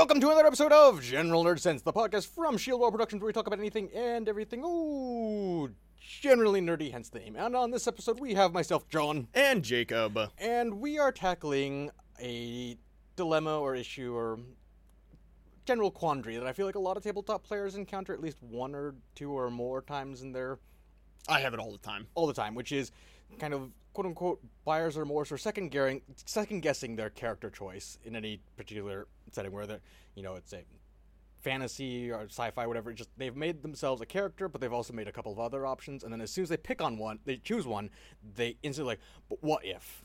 welcome to another episode of General Nerd Sense, the podcast from Shield Wall Productions, where we talk about anything and everything. Ooh, generally nerdy, hence the name. And on this episode, we have myself, John, and Jacob. and we are tackling a dilemma or issue or general quandary that I feel like a lot of tabletop players encounter at least one or two or more times in their I have it all the time. all the time, which is kind of quote unquote buyer's remorse or second gearing, second guessing their character choice in any particular setting where they're you know it's a fantasy or sci-fi whatever. Just they've made themselves a character, but they've also made a couple of other options, and then as soon as they pick on one, they choose one, they instantly like, but what if?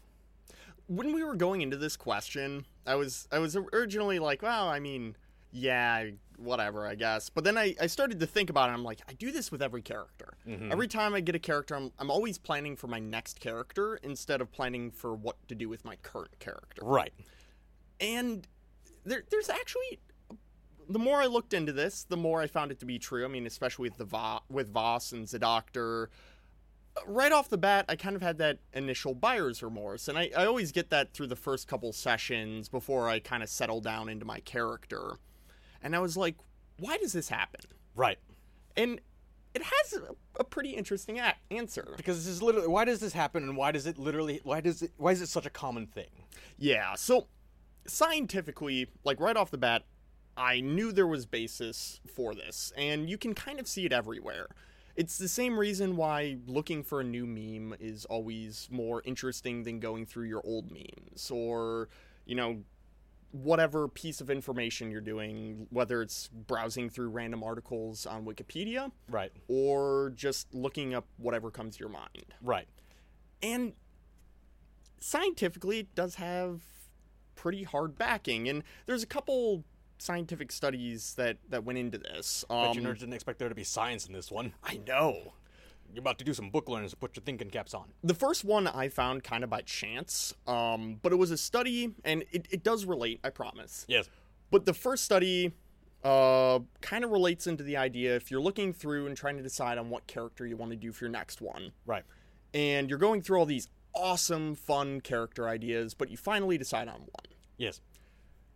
When we were going into this question, I was I was originally like, well, I mean, yeah, whatever, I guess. But then I, I started to think about it. I'm like, I do this with every character. Mm-hmm. Every time I get a character, I'm, I'm always planning for my next character instead of planning for what to do with my current character. Right. And there, there's actually the more I looked into this, the more I found it to be true. I mean, especially with the Va- with Voss and Zadoctor. Right off the bat, I kind of had that initial buyer's remorse, and I, I always get that through the first couple sessions before I kind of settle down into my character. And I was like, why does this happen? Right. And it has a, a pretty interesting a- answer. Because this is literally why does this happen, and why does it literally why does it why is it such a common thing? Yeah, so scientifically, like right off the bat, I knew there was basis for this, and you can kind of see it everywhere. It's the same reason why looking for a new meme is always more interesting than going through your old memes, or, you know, whatever piece of information you're doing, whether it's browsing through random articles on Wikipedia Right. or just looking up whatever comes to your mind Right. and scientifically it does have pretty hard backing and there's a couple scientific studies that that went into this um, you nerds didn't expect there to be science in this one. i know You're about to do some book learning, so put your thinking caps on. the first one i found kind of by chance um, but it was a study and it, it does relate i promise Yes. but the first study uh, kind of relates into the idea if you're looking through and trying to decide on what character you want to do for your next one Right. and you're going through all these awesome fun character ideas but you finally decide on one Yes.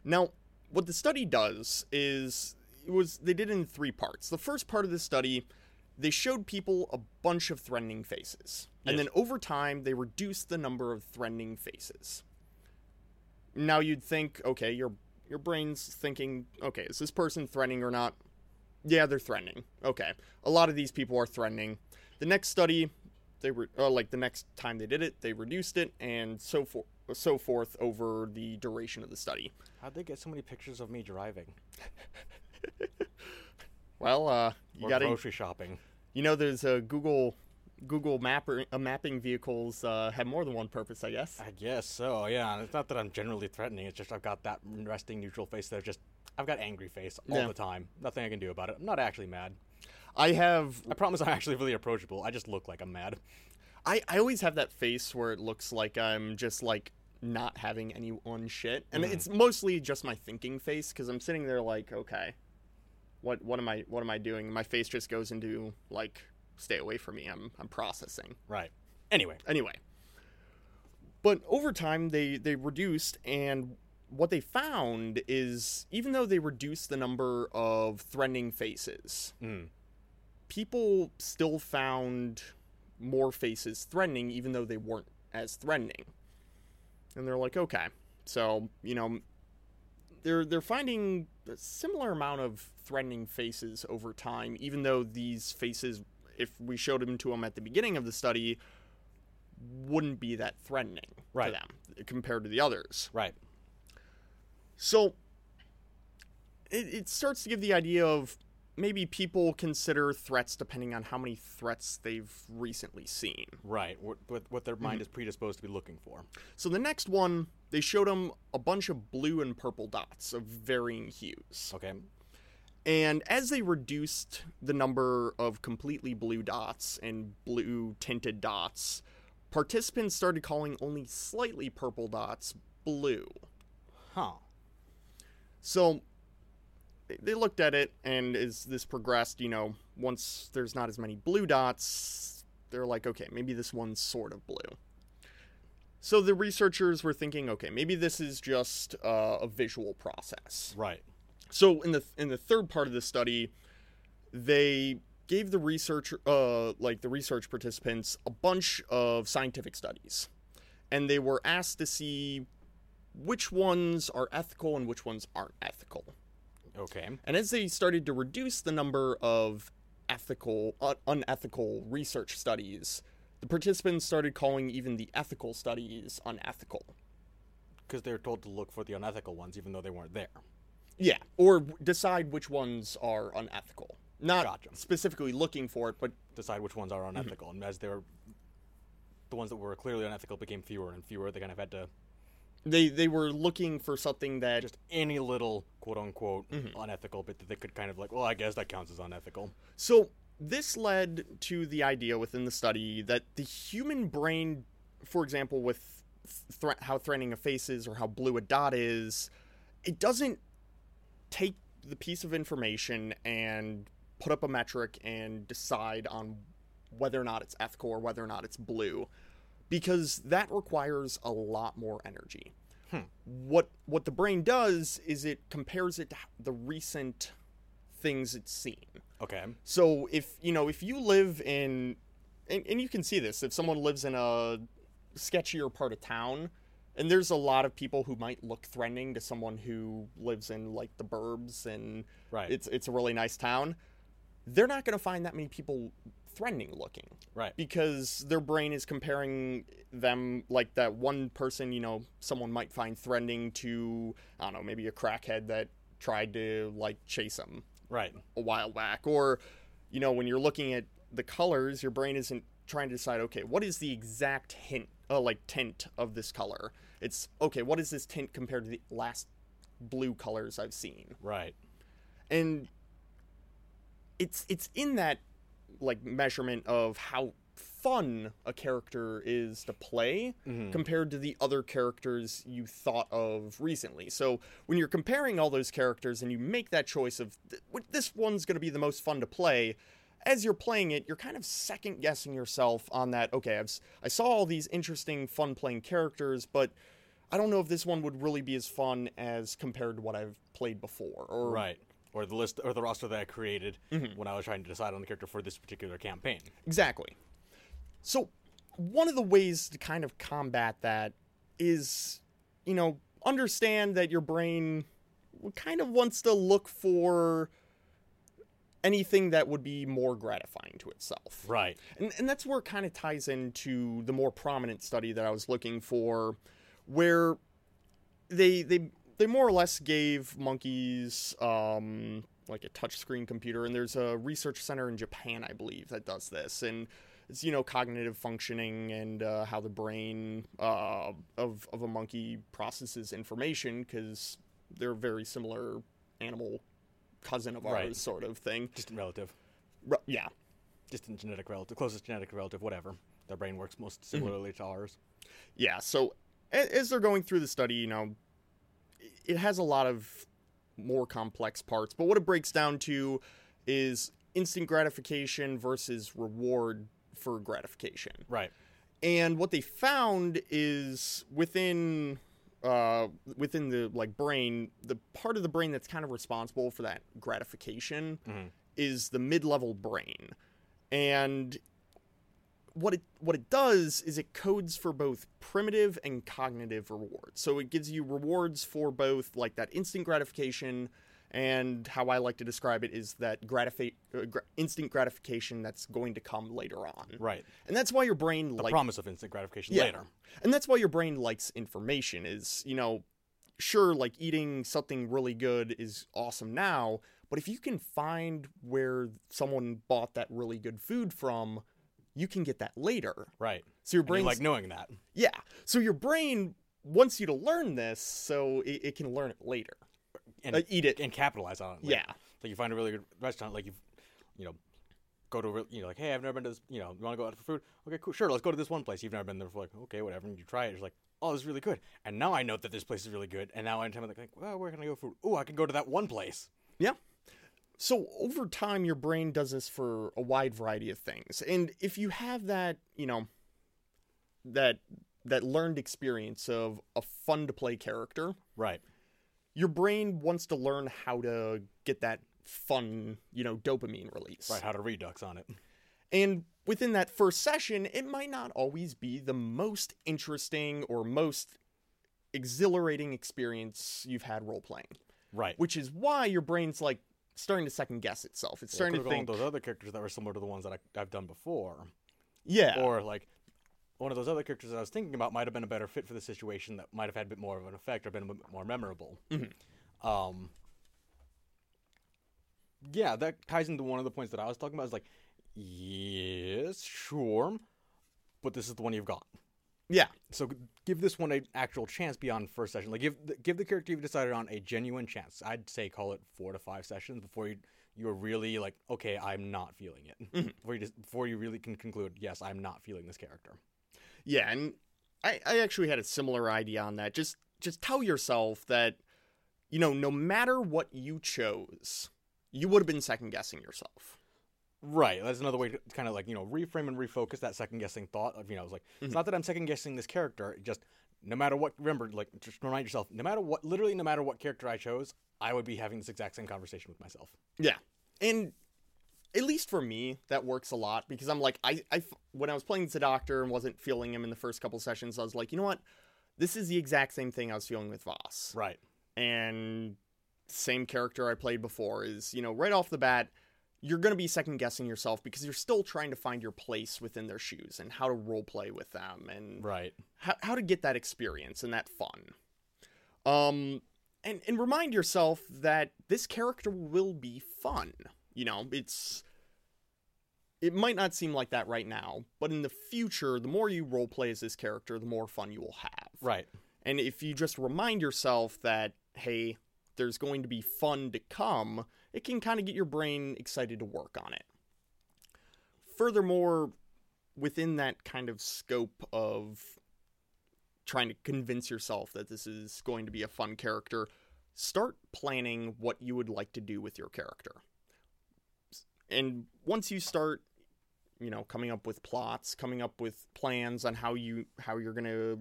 Now, what the study does is it was they did it in three parts. The first part of the study, they showed people a bunch of threatening faces. And then over time they reduced the number of threatening faces. Now you'd think, okay, your your brain's thinking, okay, is this person threatening or not? Yeah, they're threatening. Okay. A lot of these people are threatening. The next study, they were uh, like the next time they did it, they reduced it and so forth so forth over the duration of the study. How'd they get so many pictures of me driving? Well, uh, you got to grocery shopping. You know there's a Google Google mapper uh, mapping vehicles uh, have more than one purpose, I guess. I guess so. Yeah. and It's not that I'm generally threatening. It's just I've got that resting neutral face. There, just I've got angry face all Yeah. the time. Nothing I can do about it. I'm not actually mad. I have I promise I'm actually really approachable. I just look like I'm mad. I I always have that face where it looks like I'm just like not having any one shit, and Mhm. it's mostly just my thinking face because I'm sitting there like, okay, what what am I what am I doing? My face just goes into like, stay away from me. I'm I'm processing. Right. Anyway. anyway but over time they they reduced and what they found is even though they reduced the number of threatening faces Mm. people still found more faces threatening even though they weren't as threatening and they're like okay so you know they're they're finding a similar amount of threatening faces over time even though these faces if we showed them to them at the beginning of the study wouldn't be that threatening Right. to them compared to the others Right. so it, it starts to give the idea of maybe people consider threats depending on how many threats they've recently seen. Right. What what, their Mm-hmm. mind is predisposed to be looking for. So the next one, they showed them a bunch of blue and purple dots of varying hues. Okay. And as they reduced the number of completely blue dots and blue tinted dots, participants started calling only slightly purple dots blue. Huh. So they- looked at it, and as this progressed, you know, once there's not as many blue dots, they're like, okay, maybe this one's sort of blue. So the researchers were thinking, okay, maybe this is just uh, a visual process. Right. So in the in the third part of the study, they gave the research uh like the research participants a bunch of scientific studies. And they were asked to see which ones are ethical and which ones aren't ethical. Okay. And as they started to reduce the number of ethical uh, unethical research studies, the participants started calling even the ethical studies unethical. Because they were told to look for the unethical ones, even though they weren't there. Yeah, or decide which ones are unethical. Not Gotcha. specifically looking for it, but Decide which ones are unethical, and as they were, the ones that were clearly unethical became fewer and fewer. They kind of had to they they were looking for something that just any little quote unquote mm-hmm. unethical bit that they could kind of like. Well, I guess that counts as unethical. So this led to the idea within the study that the human brain, for example, with thre- how threatening a face is or how blue a dot is, it doesn't take the piece of information and put up a metric and decide on whether or not it's ethical or whether or not it's blue because that requires a lot more energy. Hmm. What what the brain does is it compares it to the recent things it's seen. Okay. So if you know if you live in and, and you can see this if someone lives in a sketchier part of town and there's a lot of people who might look threatening to someone who lives in like the burbs and Right. it's it's a really nice town they're not going to find that many people threatening looking Right. because their brain is comparing them like that one person you know someone might find threatening to i don't know maybe a crackhead that tried to like chase them Right. a while back or you know when you're looking at the colors your brain isn't trying to decide okay what is the exact hint uh, like tint of this color it's okay what is this tint compared to the last blue colors i've seen Right. and it's it's in that like measurement of how fun a character is to play mm-hmm. compared to the other characters you thought of recently. So when you're comparing all those characters and you make that choice of th- this one's going to be the most fun to play, as you're playing it, you're kind of second guessing yourself on that. Okay, I've, I saw all these interesting, fun playing characters, but I don't know if this one would really be as fun as compared to what I've played before. Or Right. Or the list or the roster that I created Mm-hmm. when I was trying to decide on the character for this particular campaign. Exactly. So, one of the ways to kind of combat that is, you know, understand that your brain kind of wants to look for anything that would be more gratifying to itself. Right. And, and that's where it kind of ties into the more prominent study that I was looking for, where they they they more or less gave monkeys um, like a touchscreen computer, and there's a research center in Japan, I believe, that does this, and it's you know cognitive functioning and uh, how the brain uh, of of a monkey processes information because they're very similar animal cousin of ours, Right. sort of thing. Distant relative. Ru- Yeah, Distant genetic relative. Closest genetic relative. Whatever. Their brain works most similarly to ours. Yeah, so as they're going through the study, you know, it has a lot of more complex parts, but what it breaks down to is instant gratification versus reward for gratification. Right. And what they found is within uh within the like brain, the part of the brain that's kind of responsible for that gratification Mhm. is the mid-level brain. And what it what it does is it codes for both primitive and cognitive rewards. So it gives you rewards for both like that instant gratification and how I like to describe it is that gratifi- uh, gra- instant gratification that's going to come later on. Right. And that's why your brain The like promise of instant gratification Yeah. later. and that's why your brain likes information is, you know, sure like eating something really good is awesome now, but if you can find where someone bought that really good food from, you can get that later. Right. So your brain like knowing that. Yeah. So your brain wants you to learn this so it, it can learn it later. And, Uh, eat it. and capitalize on it. Like, Yeah. Like you find a really good restaurant, like you, you know, go to a you know like hey I've never been to this you know you want to go out for food okay cool sure let's go to this one place you've never been there before like okay whatever and you try it you're like oh this is really good and now I know that this place is really good and now anytime I'm like well where can I go for food oh I can go to that one place Yeah. So over time, your brain does this for a wide variety of things, and if you have that, you know, that that learned experience of a fun to play character, right your brain wants to learn how to get that fun, you know, dopamine release. Right, how to redux on it. And within that first session, it might not always be the most interesting or most exhilarating experience you've had role playing, Right. which is why your brain's like starting to second guess itself. It's starting to think, those other characters that were similar to the ones that I, I've done before, yeah, or like one of those other characters that I was thinking about might have been a better fit for the situation that might have had a bit more of an effect or been a bit more memorable. Mhm. Um, yeah, that ties into one of the points that I was talking about. Is like, yes, sure, but this is the one you've got. Yeah, So give this one an actual chance beyond first session. Like give the, give the character you've decided on a genuine chance. I'd say call it four to five sessions before you you're really like okay, I'm not feeling it. Mhm. Before you just, before you really can conclude yes, I'm not feeling this character. yeah. And I, I actually had a similar idea on that. Just, just tell yourself that, you know, no matter what you chose, you would have been second guessing yourself. Right. That's another way to kind of like you know reframe and refocus that second guessing thought of you know it's like Mhm. it's not that I'm second guessing this character. Just no matter what, remember like just remind yourself, no matter what, literally no matter what character I chose, I would be having this exact same conversation with myself. Yeah. And at least for me, that works a lot because I'm like, I, I, when I was playing the doctor and wasn't feeling him in the first couple sessions, I was like, you know what? This is the exact same thing I was feeling with Voss. Right. And same character I played before is, you know, right off the bat, you're going to be second guessing yourself because you're still trying to find your place within their shoes and how to role play with them and Right. how, how to get that experience and that fun. Um, and and remind yourself that this character will be fun. You know, it's it might not seem like that right now, but in the future, the more you role play as this character, the more fun you will have. Right. And if you just remind yourself that, hey, there's going to be fun to come, it can kind of get your brain excited to work on it. Furthermore, within that kind of scope of trying to convince yourself that this is going to be a fun character, start planning what you would like to do with your character. And once you start you know coming up with plots coming up with plans on how you how you're going to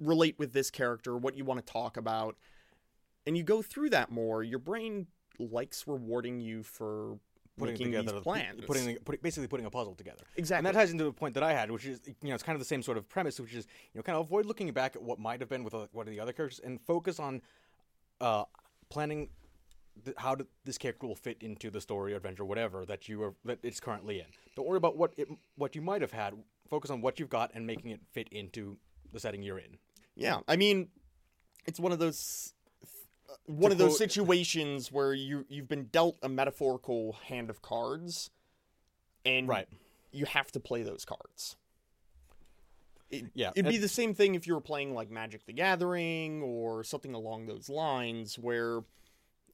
relate with this character what you want to talk about and you go through that more your brain likes rewarding you for Putting making together these the- plans putting, put, basically putting a puzzle together. Exactly, And that ties into a point that I had, which is, you know, it's kind of the same sort of premise, which is, you know, kind of avoid looking back at what might have been with uh, one of the other characters and focus on uh, planning th- how th- this character will fit into the story, adventure, whatever that you are that it's currently in. Don't worry about what it, what you might have had. Focus on what you've got and making it fit into the setting you're in. Yeah, I mean, it's one of those uh, Uh, one of those quote- uh, situations where you you've been dealt a metaphorical hand of cards, and Right. you have to play those cards. It, Yeah, it'd be the same thing if you were playing like Magic the Gathering or something along those lines, where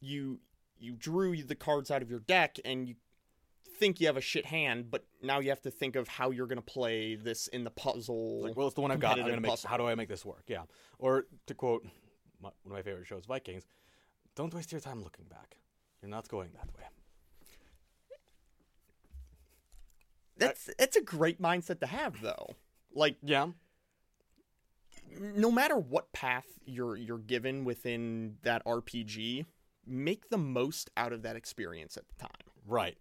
you you drew the cards out of your deck and you think you have a shit hand, but now you have to think of how you're gonna play this in the puzzle. Like, well, it's the one I've got. Make. How do I make this work? Yeah. Or to quote my, one of my favorite shows, Vikings, "Don't waste your time looking back. You're not going that way." That's that's a great mindset to have though. Like Yeah. no matter what path you're you're given within that RPG, make the most out of that experience at the time. Right.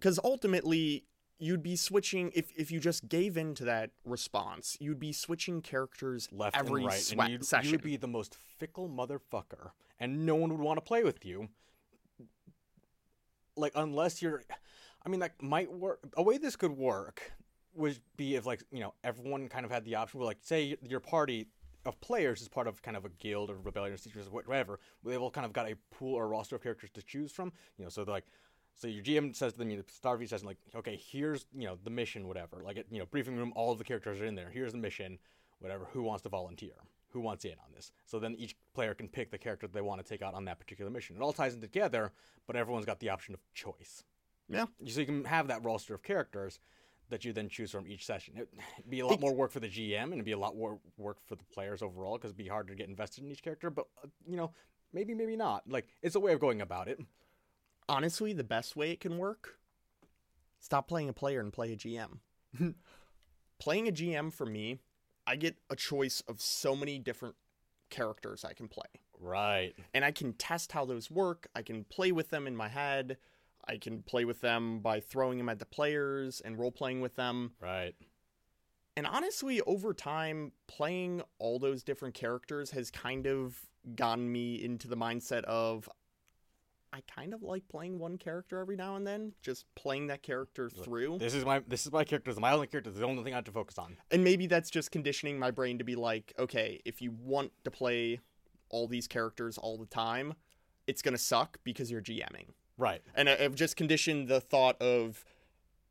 Cuz ultimately you'd be switching if if you just gave in to that response, you'd be switching characters left every and right, and you'd, session. you would be the most fickle motherfucker, and no one would want to play with you. Like unless you're, I mean, that might work. A way this could work would be if, like, you know, everyone kind of had the option. Where, like, say your party of players is part of kind of a guild or rebellion or situation, whatever. They've all kind of got a pool or roster of characters to choose from. You know, so they're like. So your GM says to them, you know, Starvey says, like, okay, here's, you know, the mission, whatever. Like, you know, briefing room, all of the characters are in there. Here's the mission whatever, who wants to volunteer? Who wants in on this? So then each player can pick the character they want to take out on that particular mission. It all ties in together, but everyone's got the option of choice. Yeah. So you can have that roster of characters that you then choose from each session. It'd be a lot more work for the GM and it'd be a lot more work for the players overall because it'd be harder to get invested in each character, but, uh, you know, maybe, maybe not. Like, it's a way of going about it. Honestly, the best way it can work stop playing a player and play a GM. playing a GM for me, I get a choice of so many different characters I can play. Right. and I can test how those work. I can play with them in my head. I can play with them by throwing them at the players and role playing with them. Right. And honestly, over time, playing all those different characters has kind of gotten me into the mindset of I kind of like playing one character every now and then, just playing that character through. This is my this is my character. This is my only character. This is the only thing I have to focus on. And maybe that's just conditioning my brain to be like, okay, if you want to play all these characters all the time, it's going to suck because you're GMing. Right. and I- I've just conditioned the thought of,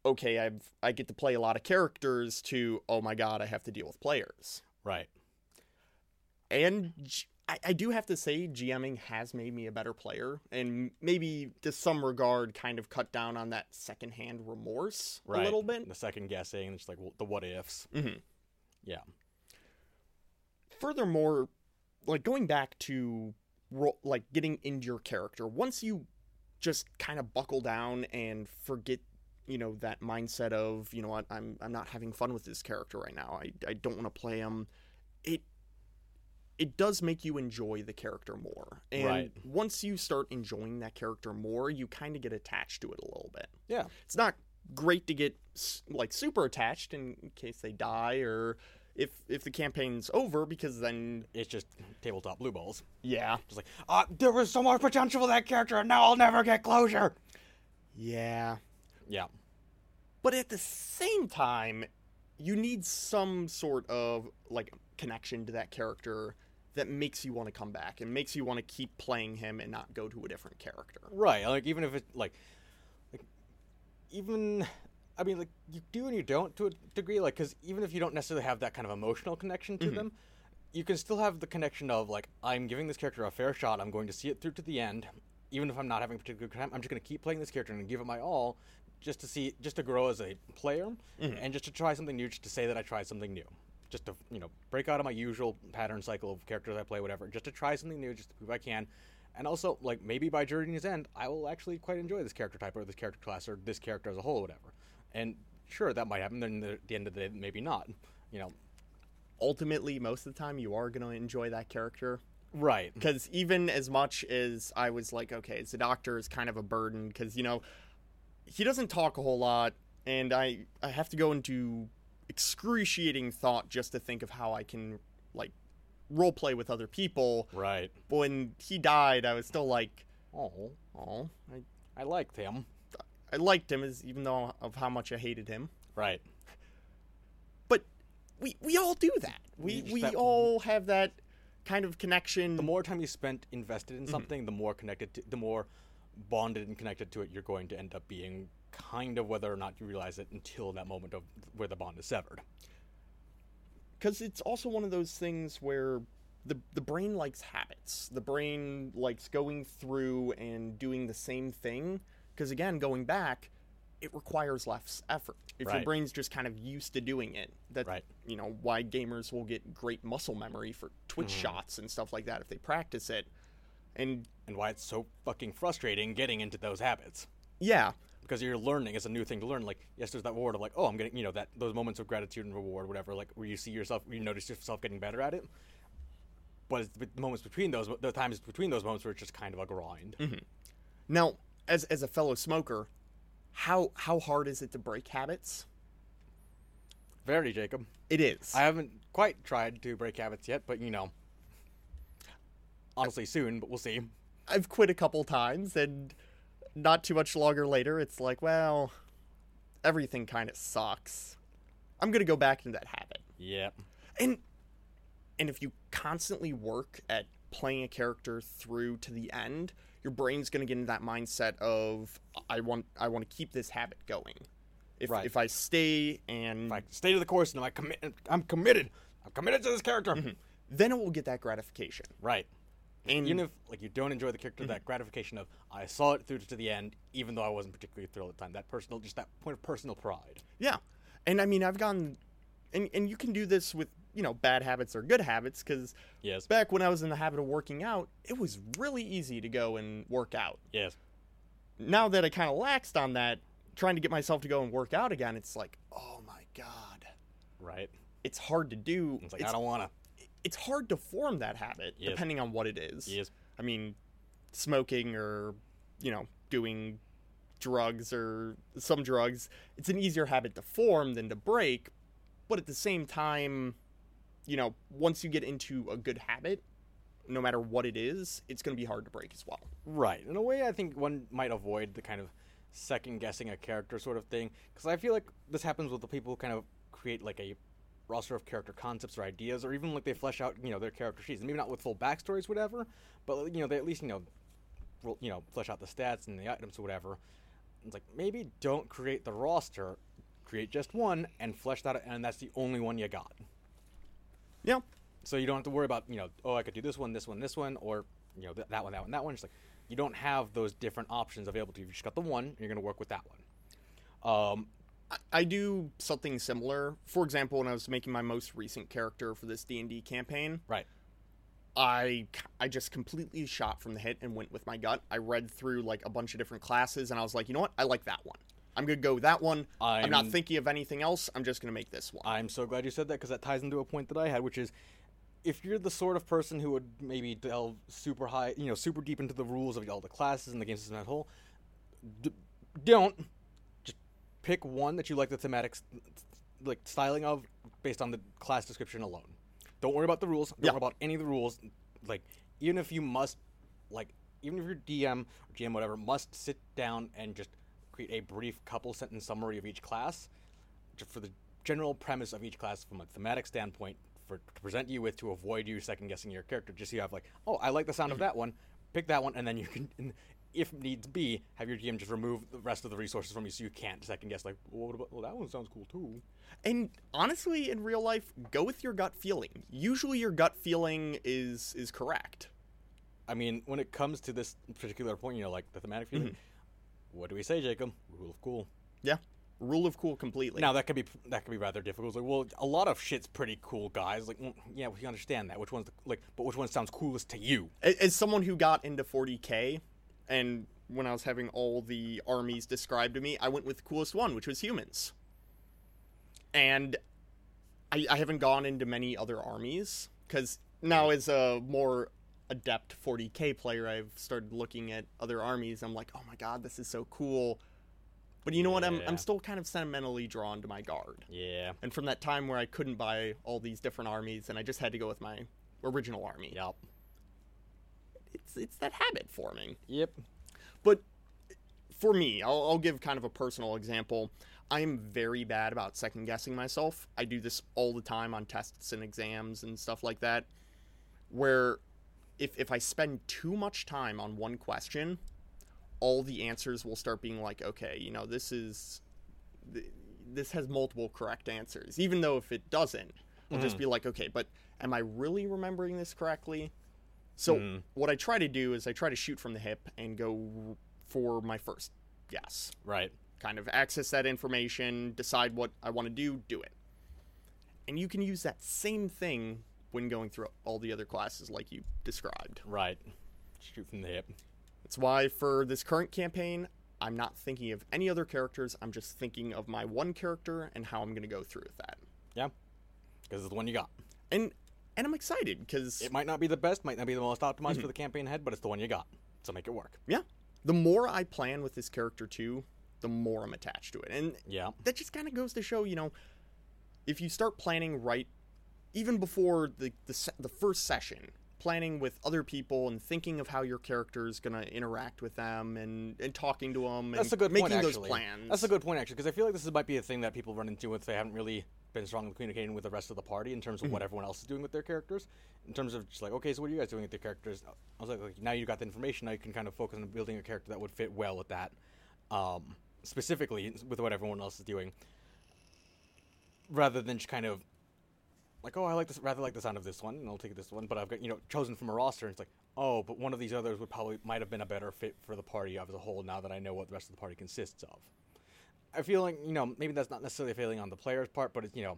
okay, I've I get to play a lot of characters to, oh my god, I have to deal with players, Right. and I, I do have to say, GMing has made me a better player, and maybe to some regard, kind of cut down on that secondhand remorse Right. a little bit. The second guessing, just like the what ifs. Mhm. Yeah. Furthermore, like going back to ro- like getting into your character, once you just kind of buckle down and forget you know that mindset of you know what I'm I'm not having fun with this character right now. I I don't want to play him. It does make you enjoy the character more. And Right. once you start enjoying that character more, you kind of get attached to it a little bit. Yeah. It's not great to get like super attached in case they die or if if the campaign's over because then It's just tabletop blue balls. yeah. Just like, uh, there was so much potential for that character, and now I'll never get closure. Yeah. Yeah. But at the same time, you need some sort of like connection to that character that makes you want to come back and makes you want to keep playing him and not go to a different character. Right. Like even if it like, like even I mean like you do and you don't to a degree. Like because even if you don't necessarily have that kind of emotional connection to mm-hmm. them, you can still have the connection of like I'm giving this character a fair shot. I'm going to see it through to the end, even if I'm not having a particular time. I'm just going to keep playing this character and give it my all, just to see, just to grow as a player, mm-hmm. and just to try something new, just to say that I tried something new. Just to you know break out of my usual pattern cycle of characters I play, whatever. Just to try something new, just to prove I can. And also, like maybe by journey's end, I will actually quite enjoy this character type or this character class or this character as a whole, or whatever. And sure, that might happen. Then at the end of the day, maybe not. You know, Ultimately, most of the time, you are going to enjoy that character. right? Because even as much as I was like, okay, the doctor is kind of a burden because, you know, he doesn't talk a whole lot, and I, I have to go into excruciating thought just to think of how I can, like, role play with other people. Right. But when he died, I was still like, Oh, oh, I, I liked him. I liked him, as even though of how much I hated him. Right. But we we all do that. We we that- all have that kind of connection. The more time you spent invested in mm-hmm. something, the more connected, to, the more bonded and connected to it you're going to end up being. Kind of whether or not you realize it until that moment of where the bond is severed. because it's also one of those things where the the brain likes habits. The brain likes going through and doing the same thing. Because again, going back, it requires less effort. If your brain's just kind of used to doing it, that's Right. you know why gamers will get great muscle memory for twitch mm. shots and stuff like that if they practice it. And And why it's so fucking frustrating getting into those habits. yeah, because you're learning it's a new thing to learn. Like yes there's that reward of like oh i'm getting you know that those moments of gratitude and reward whatever like where you see yourself you notice yourself getting better at it. But it's the moments between those the times between those moments where it's just kind of a grind. Mm-hmm. Now, as as a fellow smoker, how how hard is it to break habits? very jacob. It is. i haven't quite tried to break habits yet but you know honestly soon but we'll see. I've quit a couple times, and not too much longer later, it's like, well, everything kind of sucks. I'm gonna go back into that habit, yeah and and if you constantly work at playing a character through to the end, your brain's gonna get into that mindset of I want I want to keep this habit going. If Right. if I stay and if i stay to the course and i'm commit i'm committed i'm committed to this character mm-hmm. then it will get that gratification. right And even if like you don't enjoy the character, that gratification of I saw it through to the end, even though I wasn't particularly thrilled at the time. That personal, just that point of personal pride. Yeah. And I mean, I've gone, and, and you can do this with, you know, bad habits or good habits, because Yes. back when I was in the habit of working out, it was really easy to go and work out. Yes. Now that I kind of laxed on that, trying to get myself to go and work out again, it's like, oh my God. Right. It's hard to do. It's like I don't want to. It's hard to form that habit Yes. depending on what it is. Yes. I mean, smoking or, you know, doing drugs or some drugs, it's an easier habit to form than to break. But at the same time, you know, once you get into a good habit, no matter what it is, it's going to be hard to break as well. Right. In a way, I think one might avoid the kind of second guessing a character sort of thing because I feel like this happens with the people who kind of create like a roster of character concepts or ideas, or even like they flesh out you know their character sheets. Maybe not with full backstories, whatever, but you know they at least you know you know flesh out the stats and the items or whatever. It's like maybe don't create the roster, create just one and flesh that, out, and that's the only one you got. Yeah. So you don't have to worry about, you know, oh, I could do this one, this one, this one, or, you know, th- that one, that one, that one. Just like, you don't have those different options available to you. You just got the one, and you're going to work with that one. Um, I- do something similar. For example, when I was making my most recent character for this D&D campaign, right. I I just completely shot from the hip and went with my gut. I read through like a bunch of different classes and I was like, you know what? I like that one. I'm gonna go with that one. I'm, not I'm- thinking of anything else. I'm just gonna make this one. I'm so glad you said that because that ties into a point that I had, which is if you're the sort of person who would maybe delve super high, you know, super deep into the rules of all the classes and the game system as a whole, d- don't pick one that you like the thematic like styling of based on the class description alone. Don't worry about the rules. Don't Yeah. worry about any of the rules. Like even if you must, like even if your DM or GM whatever must sit down and just create a brief couple sentence summary of each class, just for the general premise of each class from a thematic standpoint for to present you with to avoid you second guessing your character just so you have like oh i like the sound of mm-hmm. that one pick that one and then you can if needs be have your gm just remove the rest of the resources from you so you can't second guess like well, what about, well that one sounds cool too And honestly, in real life, go with your gut feeling. Usually, your gut feeling is is correct. i mean when it comes to this particular point you know like the thematic feeling what do we say jacob rule of cool Yeah, rule of cool completely. now that could be that could be rather difficult. It's like, well, a lot of shit's pretty cool, guys. Like, mm, yeah, we understand that. Which one's the, like, but which one sounds coolest to you? As someone who got into 40k and when i was having all the armies described to me i went with the coolest one which was humans. And i, I haven't gone into many other armies because now as a more adept 40k player i've started looking at other armies. I'm like oh my god this is so cool. But you know what? I'm, I'm still kind of sentimentally drawn to my guard. Yeah. and from that time where i couldn't buy all these different armies and i just had to go with my original army. Yep. It's it's that habit forming Yep. but for me, I'll, I'll give kind of a personal example. I am very bad about second guessing myself. I do this all the time on tests and exams and stuff like that. Where if, if I spend too much time on one question, all the answers will start being like, okay, you know, this is. th- This has multiple correct answers. Even though if it doesn't, I'll just mm-hmm. be like, okay, but am I really remembering this correctly? So Mhm. what I try to do is I try to shoot from the hip and go for my first guess. Right. Kind of access that information, decide what I want to do, do it. And you can use that same thing when going through all the other classes like you described. Right. Shoot from the hip. That's why for this current campaign, I'm not thinking of any other characters. I'm just thinking of my one character and how I'm going to go through with that. Yeah. Because it's the one you got. And and I'm excited because It might not be the best, might not be the most optimized for mm-hmm. the campaign ahead, but it's the one you got. So make it work. yeah, the more I plan with this character too, the more I'm attached to it. And Yeah. that just kind of goes to show, you know, if you start planning right, even before the the, the first session, planning with other people and thinking of how your character is going to interact with them and, and talking to them and That's a good making point, those plans. That's a good point, actually, because I feel like this might be a thing that people run into if they haven't really been strongly communicating with the rest of the party in terms of what everyone else is doing with their characters. In terms of just like, okay, so what are you guys doing with your characters? I was like, like now you got the information, now you can kind of focus on building a character that would fit well with that, um, specifically with what everyone else is doing, rather than just kind of like, oh, I like this, rather like the sound of this one, and I'll take this one. But I've got you know chosen from a roster, and it's like, oh, but one of these others would probably might have been a better fit for the party as a whole. Now that I know what the rest of the party consists of, I feel like you know maybe that's not necessarily a failing on the player's part, but it's you know,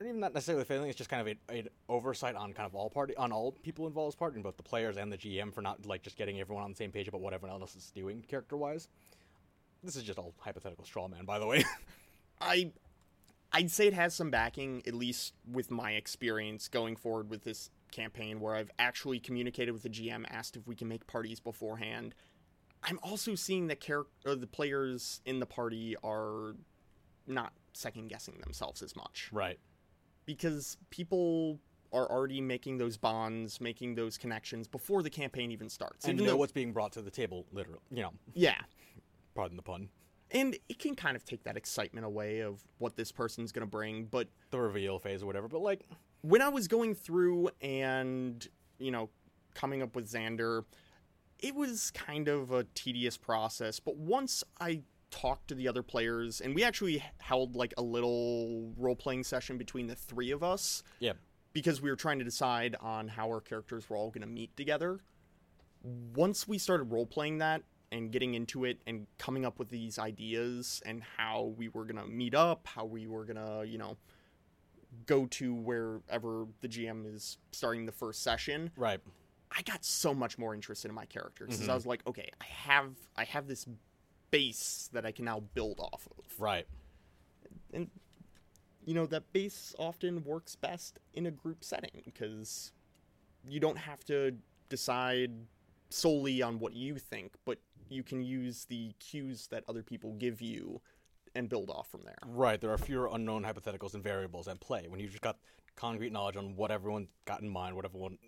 even not necessarily failing. It's just kind of a, a oversight on kind of all party on all people involved's part, in both the players and the GM for not like just getting everyone on the same page about what everyone else is doing character wise. This is just all hypothetical straw man, by the way. I I'd say it has some backing, at least with my experience going forward with this campaign, where I've actually communicated with the GM, asked if we can make parties beforehand. I'm also seeing that char- or the players in the party are not second guessing themselves as much Right. because people are already making those bonds, making those connections before the campaign even starts. And Even know though- what's being brought to the table, literally. You know, yeah, pardon the pun. and it can kind of take that excitement away of what this person's going to bring. But The reveal phase or whatever. But like, when I was going through and, you know, coming up with Xander, it was kind of a tedious process. But once I talked to the other players, and we actually held like a little role playing session between the three of us yeah, because we were trying to decide on how our characters were all going to meet together. Once we started role playing that and getting into it and coming up with these ideas and how we were going to meet up, how we were going to, you know, go to wherever the GM is starting the first session, right. I got so much more interested in my characters because Mhm. I was like, okay, I have I have this base that I can now build off of. Right. And you know, that base often works best in a group setting because you don't have to decide solely on what you think, but you can use the cues that other people give you and build off from there. Right. There are fewer unknown hypotheticals and variables at play. When you've just got concrete knowledge on what everyone's got in mind, what everyone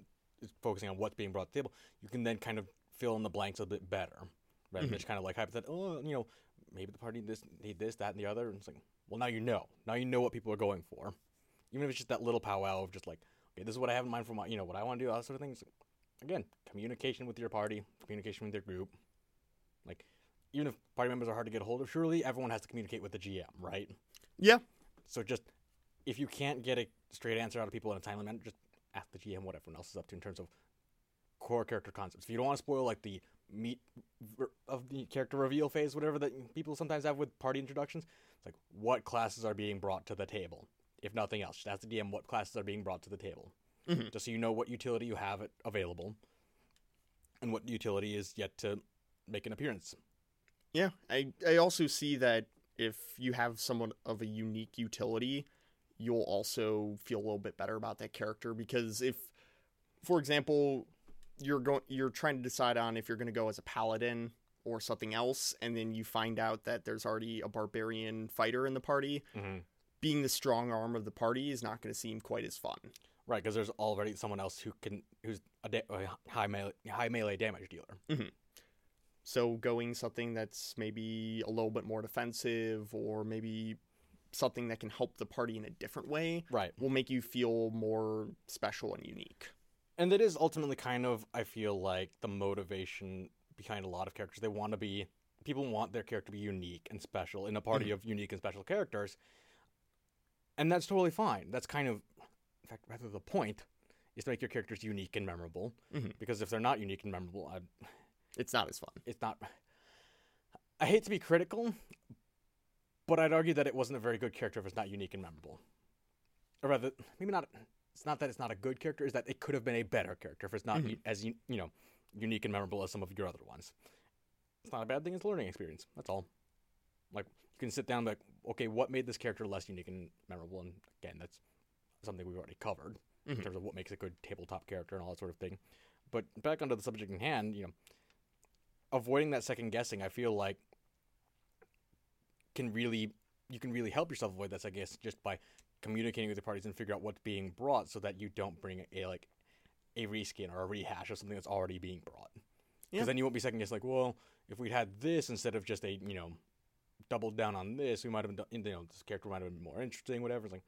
focusing on, what's being brought to the table, you can then kind of fill in the blanks a bit better. Mhm. than just kind of like hypothetical, oh, you know, maybe the party this need this, that, and the other. And it's like, well, now you know. Now you know what people are going for. Even if it's just that little powwow of just like, okay, this is what I have in mind for my, you know, what I want to do, all that sort of things. Again, communication with your party, communication with your group. Like, even if party members are hard to get a hold of, surely everyone has to communicate with the GM, right? Yeah. So just if you can't get a straight answer out of people in a timely manner, just ask the GM what everyone else is up to in terms of core character concepts. If you don't want to spoil like the meat of the character reveal phase, whatever that people sometimes have with party introductions, it's like what classes are being brought to the table. If nothing else, just ask the DM what classes are being brought to the table, Mhm. just so you know what utility you have available, and what utility is yet to make an appearance. Yeah, I I also see that if you have someone of a unique utility, you'll also feel a little bit better about that character because if for example, you're going you're trying to decide on if you're going to go as a paladin or something else and then you find out that there's already a barbarian fighter in the party, Mm-hmm. being the strong arm of the party is not going to seem quite as fun. Right, because there's already someone else who can who's a, da- high melee, high melee damage dealer. So going something that's maybe a little bit more defensive or maybe something that can help the party in a different way Right, will make you feel more special and unique. and that is ultimately kind of I feel like the motivation behind a lot of characters. They want to be people want their character to be unique and special in a party of unique and special characters, and that's totally fine. That's kind of, in fact, rather the point is to make your characters unique and memorable. Mhm. Because if they're not unique and memorable, I, It's not as fun. it's not. I hate to be critical, but I'd argue that it wasn't a very good character if it's not unique and memorable. Or rather, maybe not. It's not that it's not a good character; is that it could have been a better character if it's not Mhm. as you you know unique and memorable as some of your other ones. It's not a bad thing; it's a learning experience. That's all. Like you can sit down and be like, okay, what made this character less unique and memorable? And again, that's something we've already covered in Mhm. terms of what makes a good tabletop character and all that sort of thing. But back onto the subject in hand, you know, avoiding that second guessing, I feel like can really you can really help yourself avoid this, I guess just by communicating with the parties and figure out what's being brought so that you don't bring a like a reskin or a rehash of something that's already being brought. Because Yeah. then you won't be second guessing, like, well, if we'd had this instead of just a you know doubled down on this, we might have done you know this character might have been more interesting, whatever. It's like,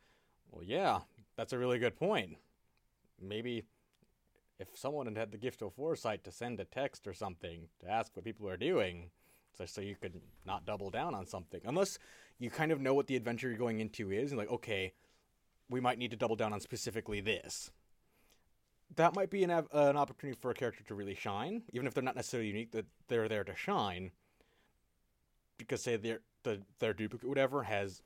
well, yeah, that's a really good point. Maybe if someone had had the gift of foresight to send a text or something to ask what people are doing, so you could not double down on something, unless you kind of know what the adventure you're going into is, and like, okay, we might need to double down on specifically this. That might be an av- uh, an opportunity for a character to really shine, even if they're not necessarily unique. That they're there to shine, because say their the their duplicate whatever has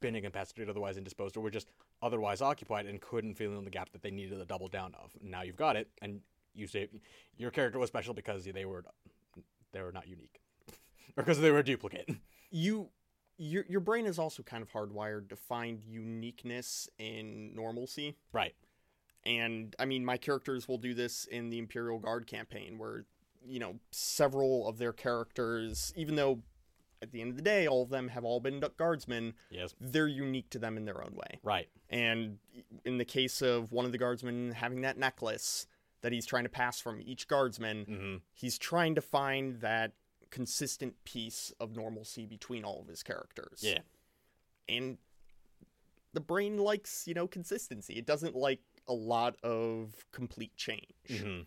been incapacitated, otherwise indisposed, or were just otherwise occupied and couldn't fill in the gap that they needed to double down of. Now you've got it, and you say your character was special because they were they were not unique, or because they were a duplicate. You your your brain is also kind of hardwired to find uniqueness in normalcy. Right. And I mean, my characters will do this in the Imperial Guard campaign, where you know several of their characters, even though at the end of the day all of them have all been guardsmen, Yes. they're unique to them in their own way. Right. And in the case of one of the guardsmen having that necklace that he's trying to pass from each guardsman, hmm he's trying to find that consistent piece of normalcy between all of his characters. Yeah. And the brain likes, you know, consistency. It doesn't like a lot of complete change. hmm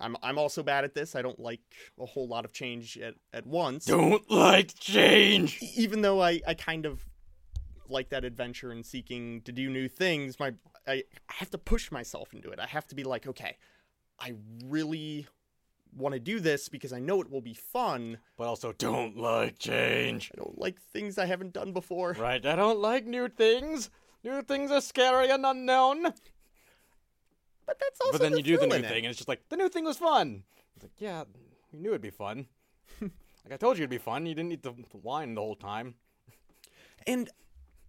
I'm I'm also bad at this. I don't like a whole lot of change at, at once. Don't like change. Even though I, I kind of like that adventure and seeking to do new things, my I, I have to push myself into it. I have to be like, okay, I really want to do this because I know it will be fun. But also don't like change. I don't like things I haven't done before. Right. I don't like new things. New things are scary and unknown. But that's also but then the you do the new in it. thing, and it's just like the new thing was fun. It's like, yeah, you knew it'd be fun. like I told you it'd be fun. You didn't need to whine the whole time. And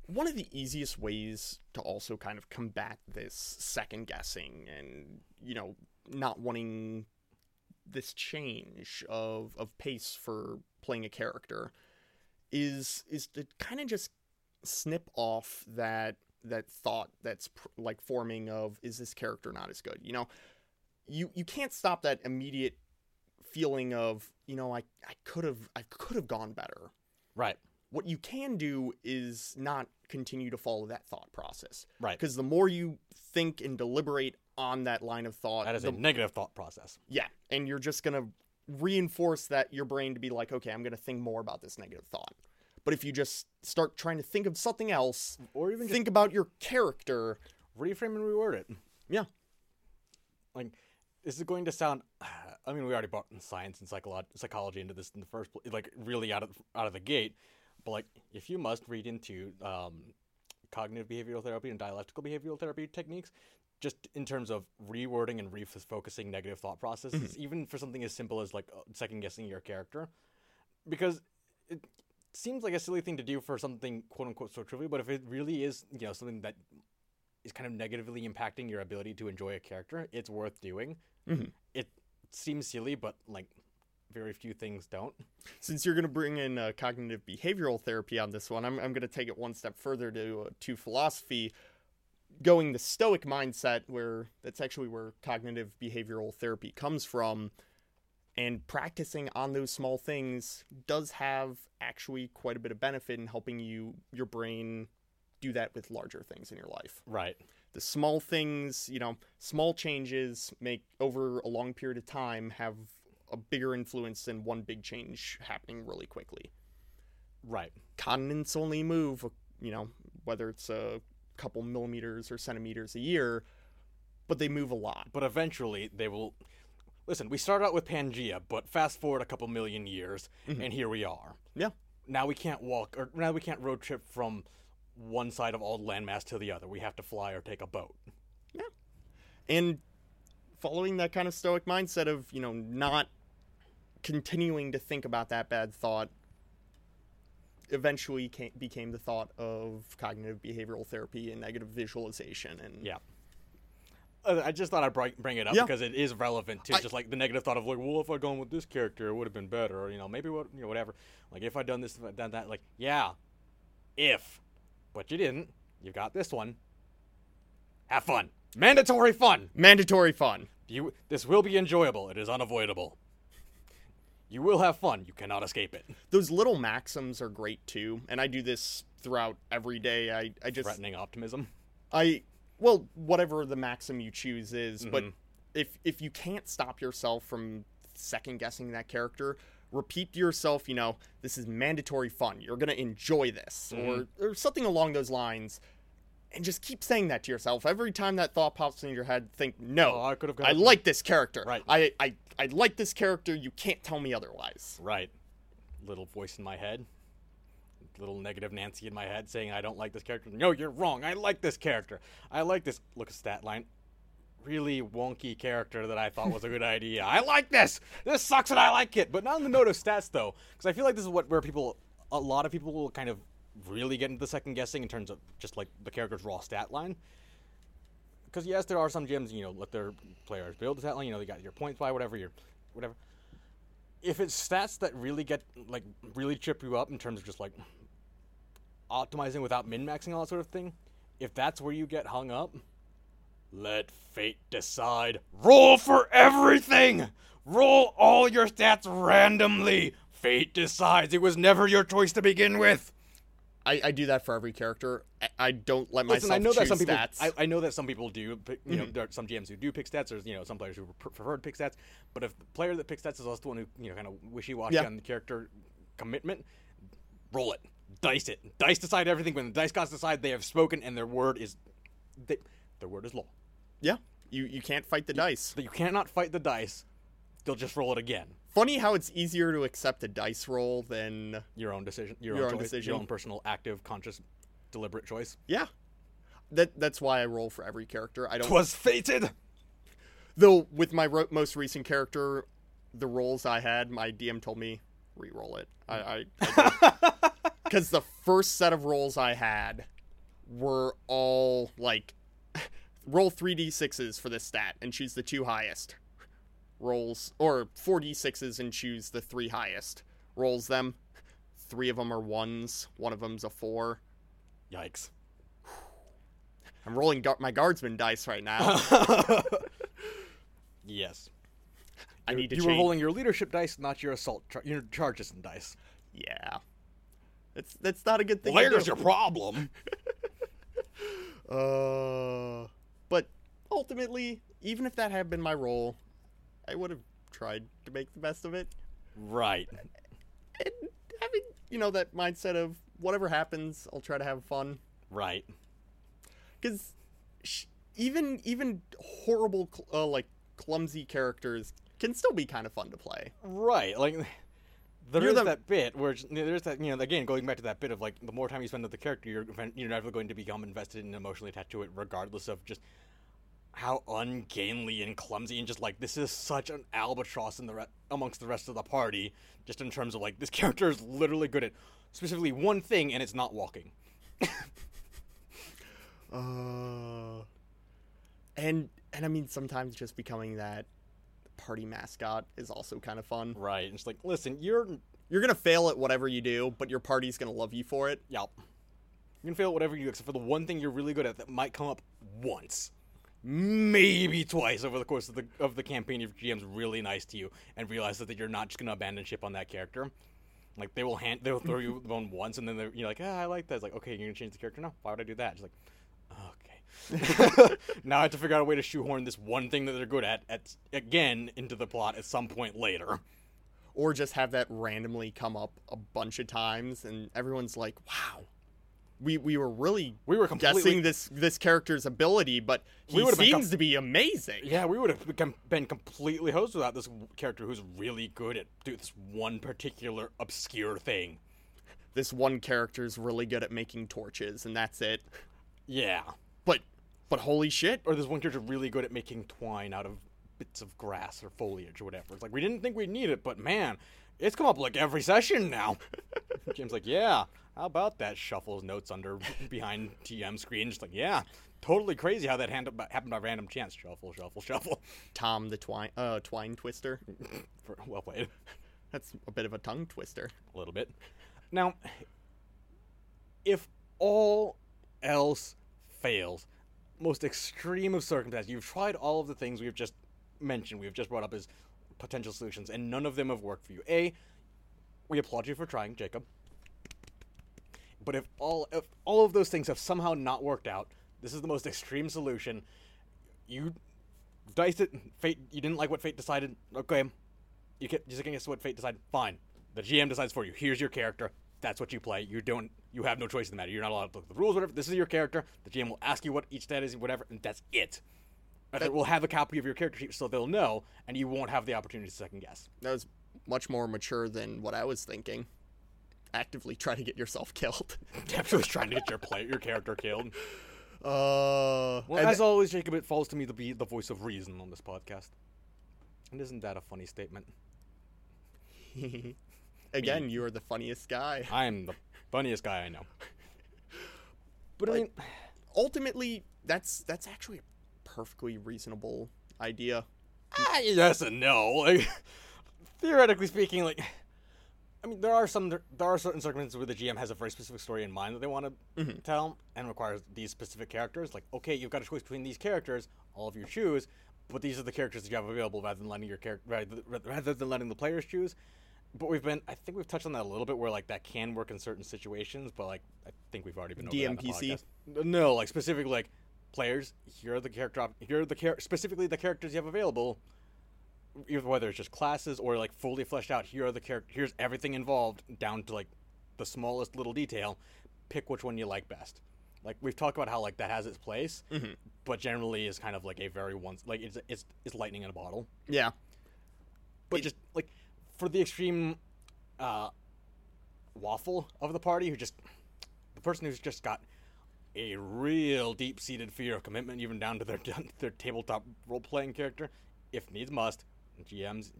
one of the easiest ways to also kind of combat this second guessing and, you know, not wanting this change of, of pace for playing a character is is to kind of just snip off that that thought that's pr- like forming of is this character not as good you know you you can't stop that immediate feeling of you know i i could have i could have gone better Right. what you can do is not continue to follow that thought process Right. because the more you think and deliberate on that line of thought That is the, a negative thought process. yeah and you're just gonna reinforce that your brain to be like okay i'm gonna think more about this negative thought but if you just start trying to think of something else Or even think about your character reframe and reword it. Yeah. Like, this is going to sound. I mean, we already brought in science and psycholo- psychology into this in the first place, like really out of out of the gate. But like, if you must read into um, cognitive behavioral therapy and dialectical behavioral therapy techniques, just in terms of rewording and refocusing negative thought processes, even for something as simple as like second guessing your character, because it seems like a silly thing to do for something quote unquote so trivial. But if it really is, you know, something that is kind of negatively impacting your ability to enjoy a character, it's worth doing. Mhm. It seems silly, but like very few things don't. since you're going to bring in uh, cognitive behavioral therapy on this one, I'm, I'm going to take it one step further to uh, to philosophy, going the Stoic mindset, where that's actually where cognitive behavioral therapy comes from, and practicing on those small things does have actually quite a bit of benefit in helping you your brain do that with larger things in your life. Right. The small things, you know, small changes make over a long period of time have a bigger influence than one big change happening really quickly. Right. Continents only move, you know, whether it's a couple millimeters or centimeters a year, but they move a lot. But eventually they will. Listen, we started out with Pangea, but fast forward a couple million years, mm-hmm. and here we are. Yeah. Now we can't walk, or now we can't road trip from one side of all the landmass to the other. We have to fly or take a boat. Yeah. And following that kind of stoic mindset of, you know, not continuing to think about that bad thought eventually came, became the thought of cognitive behavioral therapy and negative visualization and Yeah. I just thought I'd bring it up Yeah. because it is relevant to just like the negative thought of like, well, if I'd gone with this character, it would have been better, or you know, maybe what, you know, whatever. Like if I'd done this, if I'd done that, like, yeah, if, but you didn't. You got this one. Have fun. Mandatory fun. mandatory fun. You. This will be enjoyable. It is unavoidable. You will have fun. You cannot escape it. Those little maxims are great too, and I do this throughout every day. I, I just Threatening optimism. I well, whatever the maxim you choose is, but Mhm. if if you can't stop yourself from second guessing that character, repeat to yourself, you know, this is mandatory fun. You're gonna enjoy this, or or something along those lines, and just keep saying that to yourself every time that thought pops in your head. Think, no, Oh, I could have. I like this character. Right. I, I I like this character. You can't tell me otherwise. Right. Little voice in my head. Little negative Nancy in my head saying I don't like this character. No, you're wrong. I like this character. I like this. Look at stat line. Really wonky character that I thought was a good idea. I like this. This sucks and I like it. But not on the note of stats though, because I feel like this is what where people a lot of people will kind of really get into the second guessing in terms of just like the character's raw stat line. Because yes, there are some GMs you know let their players build stat line. You know they got your points by whatever your whatever. If it's stats that really get like really trip you up in terms of just like optimizing without min maxing all that sort of thing, if that's where you get hung up, let fate decide. Roll for everything! Roll all your stats randomly! Fate decides. It was never your choice to begin with. I, I do that for every character. I, I don't let myself Listen, I know that some people. stats. I, I know that some people do. Pick, you know, mm-hmm. there are some GMs who do pick stats. There's you know some players who prefer to pick stats. But if the player that picks stats is also the one who you know kind of wishy washy Yeah. on the character commitment, roll it, dice it. Dice decide everything. When the dice gods decide, they have spoken, and their word is, they, their word is law. yeah, you you can't fight the dice. That you cannot fight the dice. They'll just roll it again. Funny how it's easier to accept a dice roll than Your own decision. Your, Your own, own choice, decision. Your own personal, active, conscious, deliberate choice. yeah. That that's why I roll for every character. I don't. Twas fated. Though with my ro- most recent character, the rolls I had, my DM told me re-roll it. I because the first set of rolls I had were all like roll three d sixes for this stat and choose the two highest rolls, or four d sixes and choose the three highest rolls them. Three of them are ones. One of them's a four. Yikes. I'm rolling gu- my guardsman dice right now. yes. I need to change. you were rolling your leadership dice, not your assault, char- your charges and dice. Yeah, that's that's not a good thing. Well, there's your problem. Uh, but ultimately, even if that had been my role, I would have tried to make the best of it. right. And having, you know, that mindset of whatever happens, I'll try to have fun. Right. Because even even horrible, uh, like clumsy characters can still be kind of fun to play. Right. Like there is the- that bit where there's that you know again going back to that bit of like the more time you spend with the character, you're you're never going to become invested and emotionally attached to it, regardless of just how ungainly and clumsy and just like this is such an albatross in the re- amongst the rest of the party. Just in terms of like this character is literally good at specifically one thing and it's not walking. Uh, and and I mean sometimes just becoming that party mascot is also kind of fun. Right. And it's like listen, you're You're gonna fail at whatever you do, but your party's gonna love you for it. Yep. You can fail at whatever you do, except for the one thing you're really good at that might come up once, maybe twice over the course of the of the campaign. If GM's really nice to you and realizes that you're not just gonna abandon ship on that character, like they will hand they'll throw you the bone once, and then they're, you're like, ah, I like that. It's like, okay, you're gonna change the character now. Why would I do that? Just like, okay. now I have to figure out a way to shoehorn this one thing that they're good at, at again into the plot at some point later. Or just have that randomly come up a bunch of times, and everyone's like, "Wow, we we were really We were completely guessing this this character's ability, but he We seems com- to be amazing." Yeah, we would have become, been completely hosed without this character who's really good at do this one particular obscure thing. This one character's really good at making torches, and that's it. Yeah. But but holy shit, Or this one character really good at making twine out of bits of grass or foliage or whatever. It's like we didn't think we'd need it, but man, it's come up like every session now. Jim's like, yeah, how about that? Shuffles notes under behind TM screen. Just like, yeah, totally crazy how that hand, happened by random chance. Shuffle, shuffle, shuffle. Tom the twine uh twine twister. For, well played. That's a bit of a tongue twister. a little bit. Now, if all else fails, most extreme of circumstances, you've tried all of the things we've just mentioned, we've just brought up as potential solutions, and none of them have worked for you. A, we applaud you for trying, Jacob. But if all if all of those things have somehow not worked out, this is the most extreme solution. You diced it. Fate. You didn't like what fate decided. Okay, you can just guess what fate decided. Fine. The GM decides for you. Here's your character. That's what you play. You don't. You have no choice in the matter. You're not allowed to look at the rules. Whatever. This is your character. The GM will ask you what each stat is, whatever, and that's it. And That- we'll have a copy of your character sheet, so they'll know, and you won't have the opportunity to second guess. That was much more mature than what I was thinking. Actively trying to get yourself killed. Definitely trying to get your play, your character killed. Uh, Well, and as always, Jacob, it falls to me to be the voice of reason on this podcast. And isn't that a funny statement? and again, you are the funniest guy. I'm the funniest guy I know. But I mean, Ultimately, that's that's actually a perfectly reasonable idea. ah, yes and no. Like, theoretically speaking, like, I mean, there are some there are certain circumstances where the GM has a very specific story in mind that they want to mm-hmm. tell and requires these specific characters. Like, okay, you've got a choice between these characters, all of you choose, but these are the characters that you have available rather than letting your character rather, than letting the players choose. But we've been, I think we've touched on that a little bit, where like that can work in certain situations, but like I think we've already been over DMPC? No, like specifically like players. Here are the character. Op- here are the char- specifically the characters you have available. Either whether it's just classes or like fully fleshed out. Here are the character. Here's everything involved down to like the smallest little detail. Pick which one you like best. Like we've talked about how like that has its place, but generally is kind of like a very once like it's it's it's lightning in a bottle. Yeah. But just like for the extreme uh, waffle of the party, who just the person who's just got a real deep-seated fear of commitment, even down to their their tabletop role-playing character, if needs must, GMs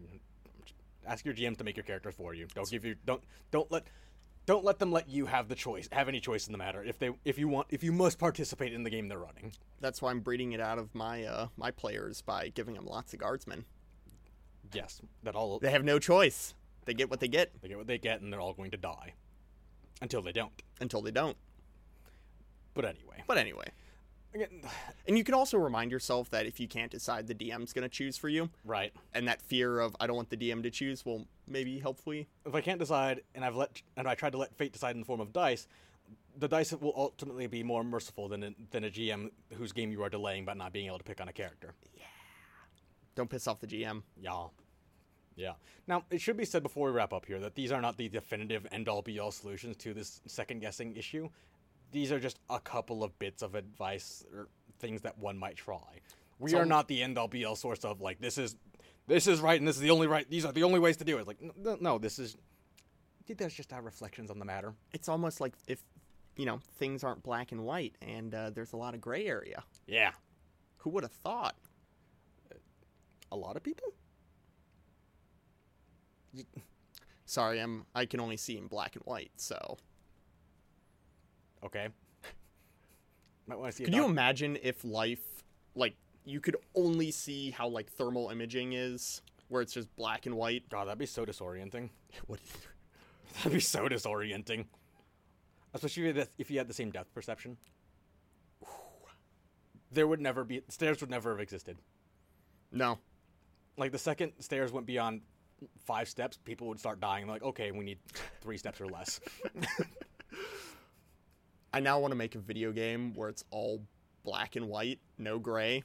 ask your GMs to make your characters for you. Don't give you don't don't let don't let them let you have the choice have any choice in the matter if they if you want if you must participate in the game they're running. That's why I'm breeding it out of my uh, my players by giving them lots of guardsmen. Yes, that all They have no choice. They get what they get they get what they get and they're all going to die until they don't. until they don't. But anyway, But anyway, and you can also remind yourself that if you can't decide, the DM's going to choose for you, right. and that fear of I don't want the DM to choose will maybe helpfully. if I can't decide, and I've let and I tried to let fate decide in the form of dice, the dice will ultimately be more merciful than a, than a GM whose game you are delaying by not being able to pick on a character. Yeah. Don't piss off the GM. Yeah, yeah. Now it should be said before we wrap up here that these are not the definitive end all be all solutions to this second guessing issue. These are just a couple of bits of advice or things that one might try. We So- are not the end all be all source of like this is this is right and this is the only right. These are the only ways to do it. Like no, no this is. That's just our reflections on the matter. It's almost like if you know things aren't black and white, and uh, there's a lot of gray area. Yeah. Who would have thought? A lot of people? Sorry, I'm I can only see in black and white. So, Okay. Might want to see could you imagine if life, like, you could only see how like thermal imaging is, where it's just black and white? God, that'd be so disorienting. What? That'd be so disorienting. Especially if you had, if you had the same depth perception. There would never be stairs would never have existed. No. Like the second stairs went beyond five steps, people would start dying. Like, okay, we need three steps or less. I now want to make a video game where it's all black and white, no gray,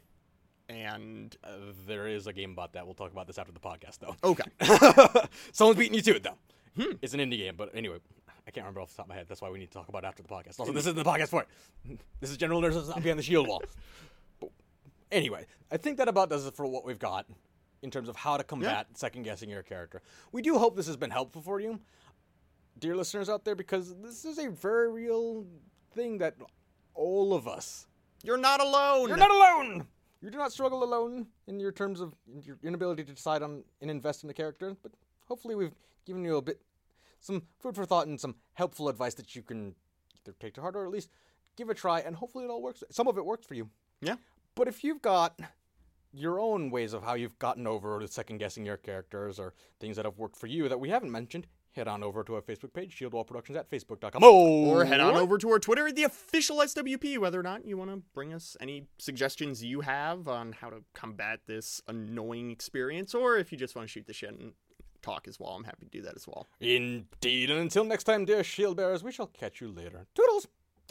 and Uh, there is a game about that. We'll talk about this after the podcast, though. okay. Someone's beating you to it, though. It's an indie game, but anyway, I can't remember off the top of my head. That's why we need to talk about it after the podcast. Also, this isn't the podcast for it. This is General Nurses not behind the shield wall. But anyway, I think that about does it for what we've got in terms of how to combat second guessing your character. We do hope this has been helpful for you, dear listeners out there, because this is a very real thing that all of us You're not alone. you're not alone. You do not struggle alone in your terms of your inability to decide on and invest in a character. But hopefully, we've given you a bit, some food for thought and some helpful advice that you can either take to heart or at least give a try. And hopefully, it all works. Some of it works for you. Yeah. But if you've got your own ways of how you've gotten over the second guessing your characters or things that have worked for you that we haven't mentioned, head on over to our Facebook page, Shield Wall Productions at facebook.com. Oh, Or head on over to our Twitter, the official SWP, whether or not you want to bring us any suggestions you have on how to combat this annoying experience, or if you just want to shoot the shit and talk as well, I'm happy to do that as well. Indeed, and until next time, dear shield bearers, we shall catch you later. Toodles!